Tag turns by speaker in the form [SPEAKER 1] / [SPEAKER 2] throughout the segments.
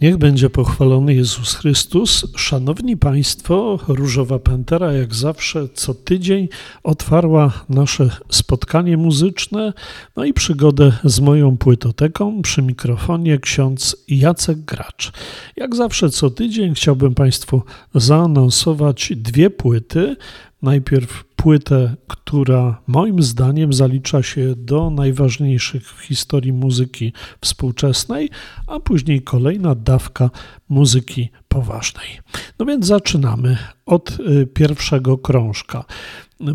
[SPEAKER 1] Niech będzie pochwalony Jezus Chrystus. Szanowni Państwo, Różowa Pantera jak zawsze co tydzień otwarła nasze spotkanie muzyczne, no i przygodę z moją płytoteką przy mikrofonie ksiądz Jacek Gracz. Jak zawsze co tydzień chciałbym Państwu zaanonsować dwie płyty. Najpierw płytę, która moim zdaniem zalicza się do najważniejszych w historii muzyki współczesnej, a później kolejna dawka muzyki poważnej. No więc zaczynamy od y, pierwszego krążka.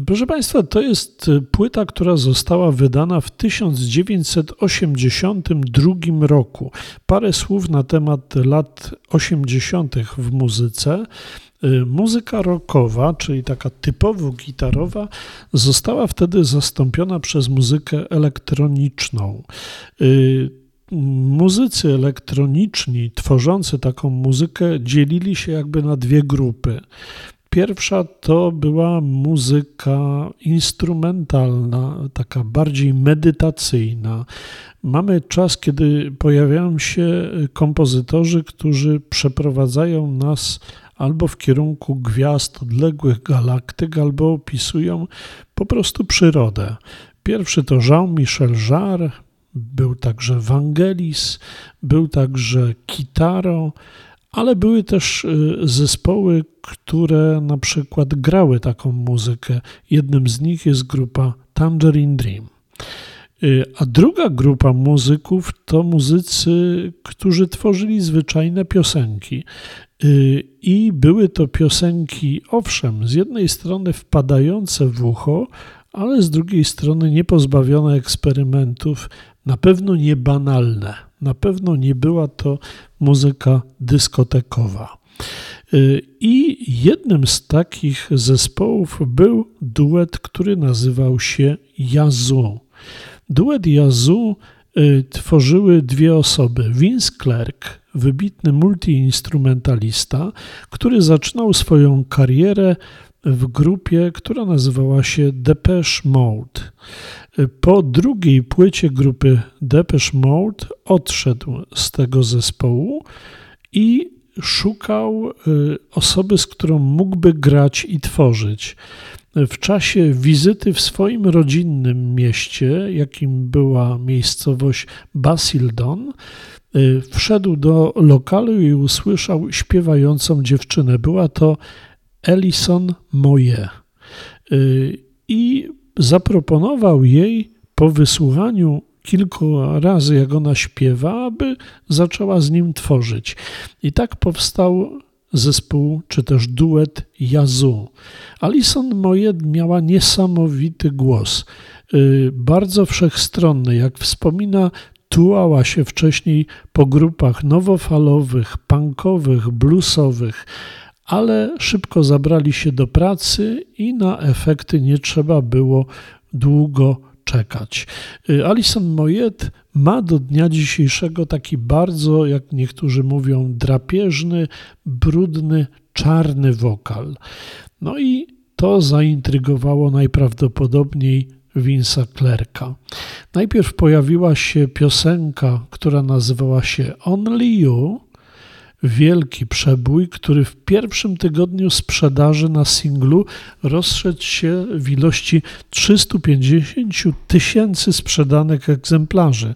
[SPEAKER 1] Proszę Państwa, to jest płyta, która została wydana w 1982 roku. Parę słów na temat lat 80. w muzyce. Y, muzyka rockowa, czyli taka typowo gitarowa, została wtedy zastąpiona przez muzykę elektroniczną. Y, muzycy elektroniczni tworzący taką muzykę dzielili się jakby na dwie grupy. Pierwsza to była muzyka instrumentalna, taka bardziej medytacyjna. Mamy czas, kiedy pojawiają się kompozytorzy, którzy przeprowadzają nas albo w kierunku gwiazd odległych galaktyk, albo opisują po prostu przyrodę. Pierwszy to Jean-Michel Jarre, był także Vangelis, był także Kitaro, ale były też y, zespoły, które na przykład grały taką muzykę. Jednym z nich jest grupa Tangerine Dream. Y, a druga grupa muzyków to muzycy, którzy tworzyli zwyczajne piosenki. Y, I były to piosenki, owszem, z jednej strony wpadające w ucho, ale z drugiej strony niepozbawione eksperymentów, na pewno nie banalne. Na pewno nie była to muzyka dyskotekowa. Y, I jednym z takich zespołów był duet, który nazywał się Yazoo. Duet Yazoo y, tworzyły dwie osoby: Vince Clark, wybitny multiinstrumentalista, który zaczynał swoją karierę w grupie, która nazywała się Depeche Mode. Po drugiej płycie grupy Depeche Mode odszedł z tego zespołu i szukał y, osoby, z którą mógłby grać i tworzyć. W czasie wizyty w swoim rodzinnym mieście, jakim była miejscowość Basildon, Y, wszedł do lokalu i usłyszał śpiewającą dziewczynę. Była to Ellison Moje. Y, I zaproponował jej po wysłuchaniu kilku razy, jak ona śpiewa, aby zaczęła z nim tworzyć. I tak powstał zespół, czy też duet Yazoo. Alison Moyed miała niesamowity głos, y, bardzo wszechstronny. Jak wspomina tułała się wcześniej po grupach nowofalowych, punkowych, bluesowych, ale szybko zabrali się do pracy i na efekty nie trzeba było długo czekać. Y, Alison Moyet ma do dnia dzisiejszego taki bardzo, jak niektórzy mówią, drapieżny, brudny, czarny wokal. No i to zaintrygowało najprawdopodobniej Vince'a Clerka. Najpierw pojawiła się piosenka, która nazywała się Only You, wielki przebój, który w pierwszym tygodniu sprzedaży na singlu rozszedł się w ilości 350 tysięcy sprzedanych egzemplarzy.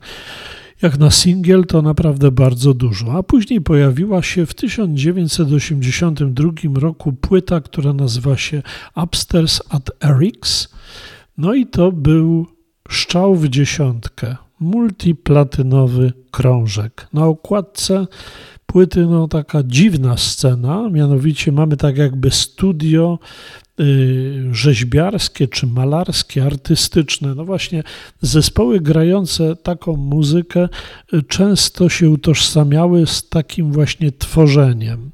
[SPEAKER 1] Jak na singiel to naprawdę bardzo dużo. A później pojawiła się w 1982 roku płyta, która nazywa się Upstairs at Eric's no i to był szczał w dziesiątkę, multiplatynowy krążek. Na okładce płyty no, taka dziwna scena, mianowicie mamy tak jakby studio y, rzeźbiarskie czy malarskie, artystyczne. No właśnie zespoły grające taką muzykę y, często się utożsamiały z takim właśnie tworzeniem.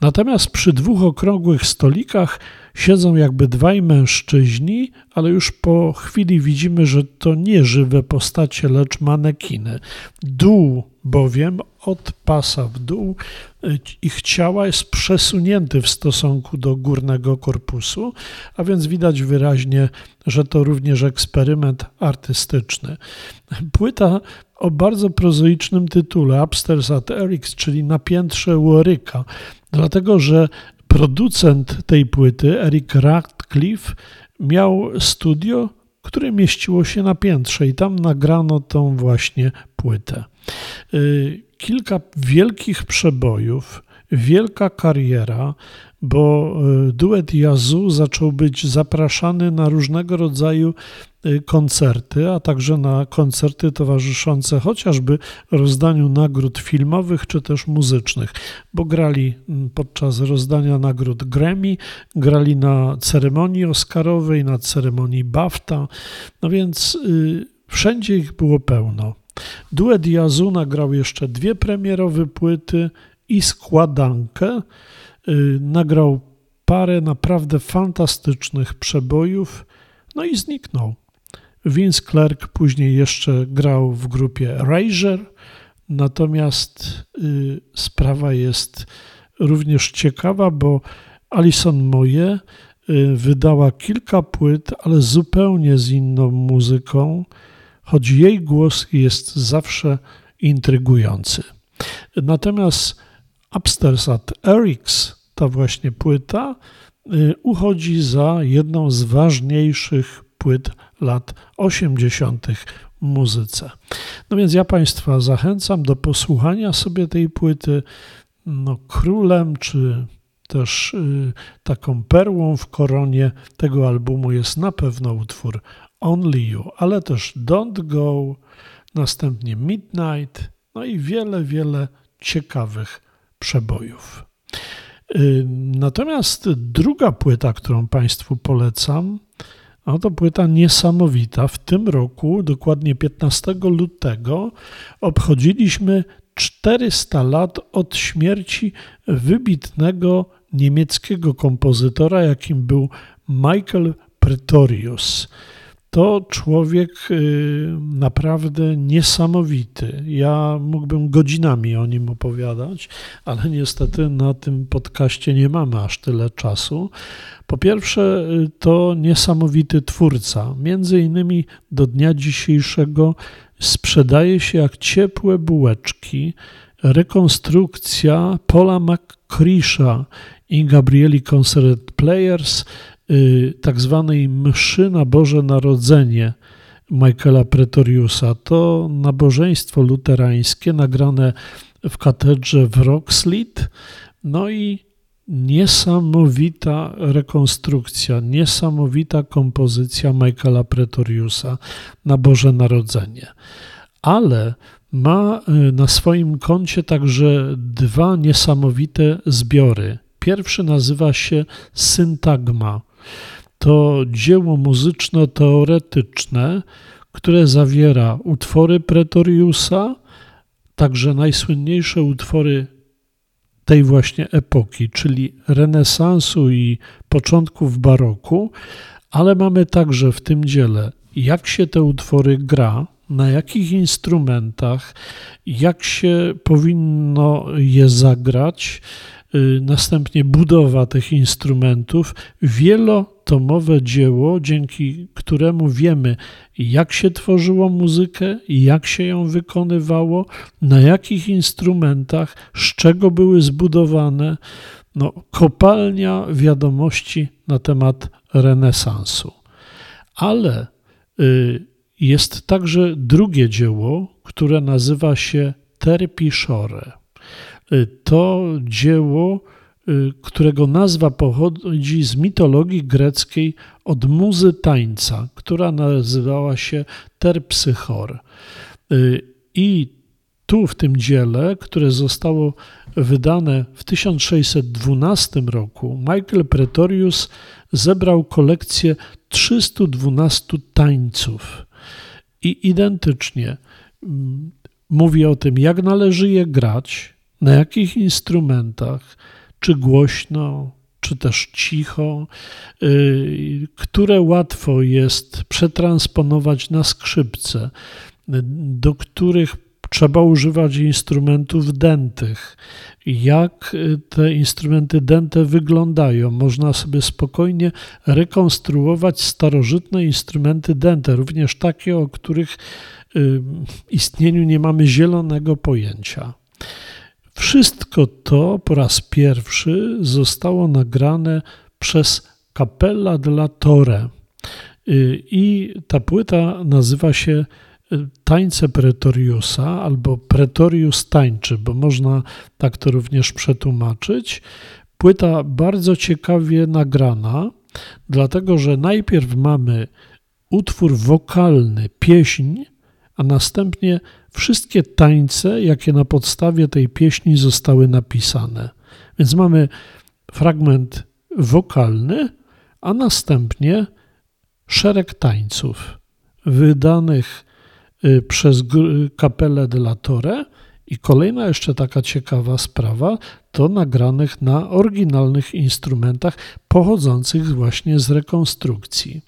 [SPEAKER 1] Natomiast przy dwóch okrągłych stolikach siedzą jakby dwaj mężczyźni, ale już po chwili widzimy, że to nie żywe postacie, lecz manekiny. Dół bowiem od pasa w dół y, ich ciała jest przesunięty w stosunku do górnego korpusu, a więc widać wyraźnie, że to również eksperyment artystyczny. Płyta o bardzo prozoicznym tytule Upstairs at Eric's, czyli na piętrze Warwicka, dlatego że producent tej płyty, Eric Radcliffe, miał studio, które mieściło się na piętrze i tam nagrano tą właśnie płytę. Y, kilka wielkich przebojów, wielka kariera, bo y, duet Yazoo zaczął być zapraszany na różnego rodzaju y, koncerty, a także na koncerty towarzyszące chociażby rozdaniu nagród filmowych czy też muzycznych, bo grali mm, podczas rozdania nagród Grammy, grali na ceremonii Oscarowej, na ceremonii BAFTA, no więc wszędzie ich było pełno. Duet Yazoo nagrał jeszcze dwie premierowe płyty i składankę. Y, nagrał parę naprawdę fantastycznych przebojów, no i zniknął. Vince Clark później jeszcze grał w grupie Razor, natomiast y, sprawa jest również ciekawa, bo Alison Moje y, wydała kilka płyt, ale zupełnie z inną muzyką, choć jej głos jest zawsze intrygujący. Natomiast Upstairs at Eric's, ta właśnie płyta, y, uchodzi za jedną z ważniejszych płyt lat 80. w muzyce. No więc ja Państwa zachęcam do posłuchania sobie tej płyty. No, królem czy też y, taką perłą w koronie tego albumu jest na pewno utwór Only You, ale też Don't Go, następnie Midnight, no i wiele, wiele ciekawych przebojów. Y, natomiast druga płyta, którą Państwu polecam, no to płyta niesamowita. W tym roku, dokładnie 15 lutego, obchodziliśmy 400 lat od śmierci wybitnego niemieckiego kompozytora, jakim był Michael Pretorius to człowiek y, naprawdę niesamowity. Ja mógłbym godzinami o nim opowiadać, ale niestety na tym podcaście nie mamy aż tyle czasu. Po pierwsze, y, to niesamowity twórca. Między innymi do dnia dzisiejszego sprzedaje się jak ciepłe bułeczki rekonstrukcja Paula McCrisha i Gabrieli Concert Players tak zwanej mszy na Boże Narodzenie Michaela Pretoriusa. To nabożeństwo luterańskie nagrane w katedrze w Roxlid. No i niesamowita rekonstrukcja, niesamowita kompozycja Michaela Pretoriusa na Boże Narodzenie. Ale ma y, na swoim koncie także dwa niesamowite zbiory. Pierwszy nazywa się Syntagma to dzieło muzyczno-teoretyczne, które zawiera utwory Pretoriusa, także najsłynniejsze utwory tej właśnie epoki, czyli renesansu i początków baroku, ale mamy także w tym dziele, jak się te utwory gra, na jakich instrumentach, jak się powinno je zagrać, następnie budowa tych instrumentów, wielotomowe dzieło, dzięki któremu wiemy, jak się tworzyło muzykę, jak się ją wykonywało, na jakich instrumentach, z czego były zbudowane. No, kopalnia wiadomości na temat renesansu. Ale y, jest także drugie dzieło, które nazywa się Terpisiore. Y, to dzieło, y, którego nazwa pochodzi z mitologii greckiej od muzy tańca, która nazywała się Terpsychor. Y, I tu w tym dziele, które zostało wydane w 1612 roku, Michael Pretorius zebrał kolekcję 312 tańców i identycznie mm, mówi o tym, jak należy je grać, na jakich instrumentach, czy głośno, czy też cicho, y, które łatwo jest przetransponować na skrzypce, do których trzeba używać instrumentów dętych. Jak y, te instrumenty dęte wyglądają? Można sobie spokojnie rekonstruować starożytne instrumenty dęte, również takie, o których y, istnieniu nie mamy zielonego pojęcia. Wszystko to po raz pierwszy zostało nagrane przez Capella della Torre. Y, I ta płyta nazywa się y, Tańce Pretoriusa albo Pretorius tańczy, bo można tak to również przetłumaczyć. Płyta bardzo ciekawie nagrana, dlatego że najpierw mamy utwór wokalny, pieśń, a następnie wszystkie tańce, jakie na podstawie tej pieśni zostały napisane. Więc mamy fragment wokalny, a następnie szereg tańców wydanych y, przez kapelę de Torre i kolejna jeszcze taka ciekawa sprawa, to nagranych na oryginalnych instrumentach pochodzących właśnie z rekonstrukcji.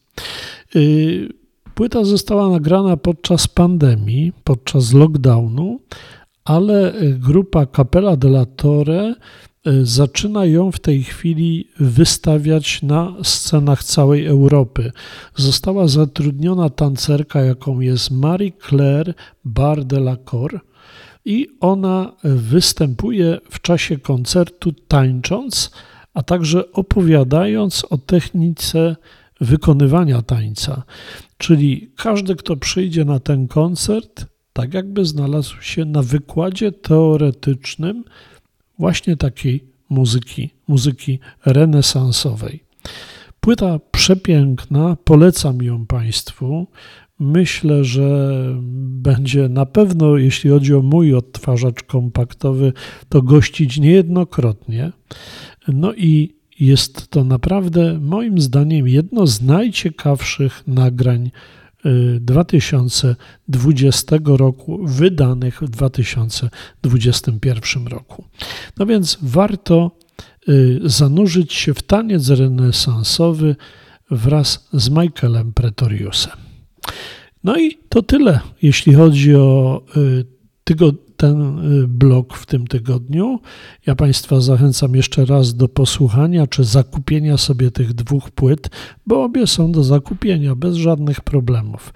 [SPEAKER 1] Y, Płyta została nagrana podczas pandemii, podczas lockdownu, ale grupa Capella della Torre e, zaczyna ją w tej chwili wystawiać na scenach całej Europy. Została zatrudniona tancerka, jaką jest Marie-Claire Bar de la Cor i ona występuje w czasie koncertu tańcząc, a także opowiadając o technice wykonywania tańca. Czyli każdy, kto przyjdzie na ten koncert, tak jakby znalazł się na wykładzie teoretycznym właśnie takiej muzyki, muzyki renesansowej. Płyta przepiękna, polecam ją Państwu. Myślę, że będzie na pewno, jeśli chodzi o mój odtwarzacz kompaktowy, to gościć niejednokrotnie. No i jest to naprawdę, moim zdaniem, jedno z najciekawszych nagrań 2020 y, roku, wydanych w 2021 roku. No więc warto y, zanurzyć się w taniec renesansowy wraz z Michaelem Pretoriusem. No i to tyle, jeśli chodzi o y, tygodnie ten y, blog w tym tygodniu. Ja Państwa zachęcam jeszcze raz do posłuchania czy zakupienia sobie tych dwóch płyt, bo obie są do zakupienia bez żadnych problemów.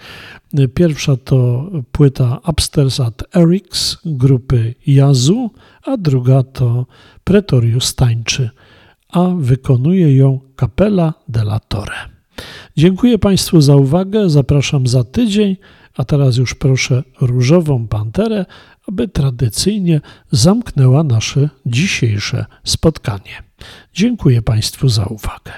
[SPEAKER 1] Y, pierwsza to płyta Upstairs at Eric's grupy Yazu, a druga to Pretorius Tańczy, a wykonuje ją Capella della Torre. Dziękuję Państwu za uwagę, zapraszam za tydzień, a teraz już proszę różową panterę, aby tradycyjnie zamknęła nasze dzisiejsze spotkanie. Dziękuję Państwu za uwagę.